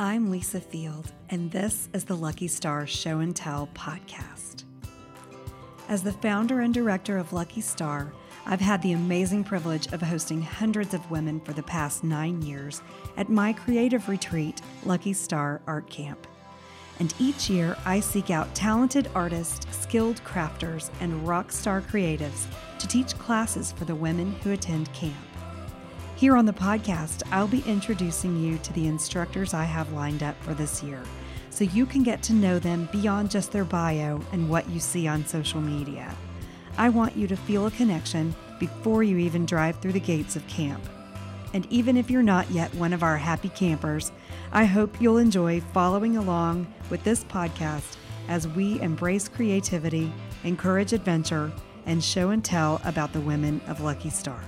I'm Lisa Field, and this is the Lucky Star Show and Tell podcast. As the founder and director of Lucky Star, I've had the amazing privilege of hosting hundreds of women for the past nine years at my creative retreat, Lucky Star Art Camp. And each year, I seek out talented artists, skilled crafters, and rock star creatives to teach classes for the women who attend camp. Here on the podcast, I'll be introducing you to the instructors I have lined up for this year so you can get to know them beyond just their bio and what you see on social media. I want you to feel a connection before you even drive through the gates of camp. And even if you're not yet one of our happy campers, I hope you'll enjoy following along with this podcast as we embrace creativity, encourage adventure, and show and tell about the women of Lucky Star.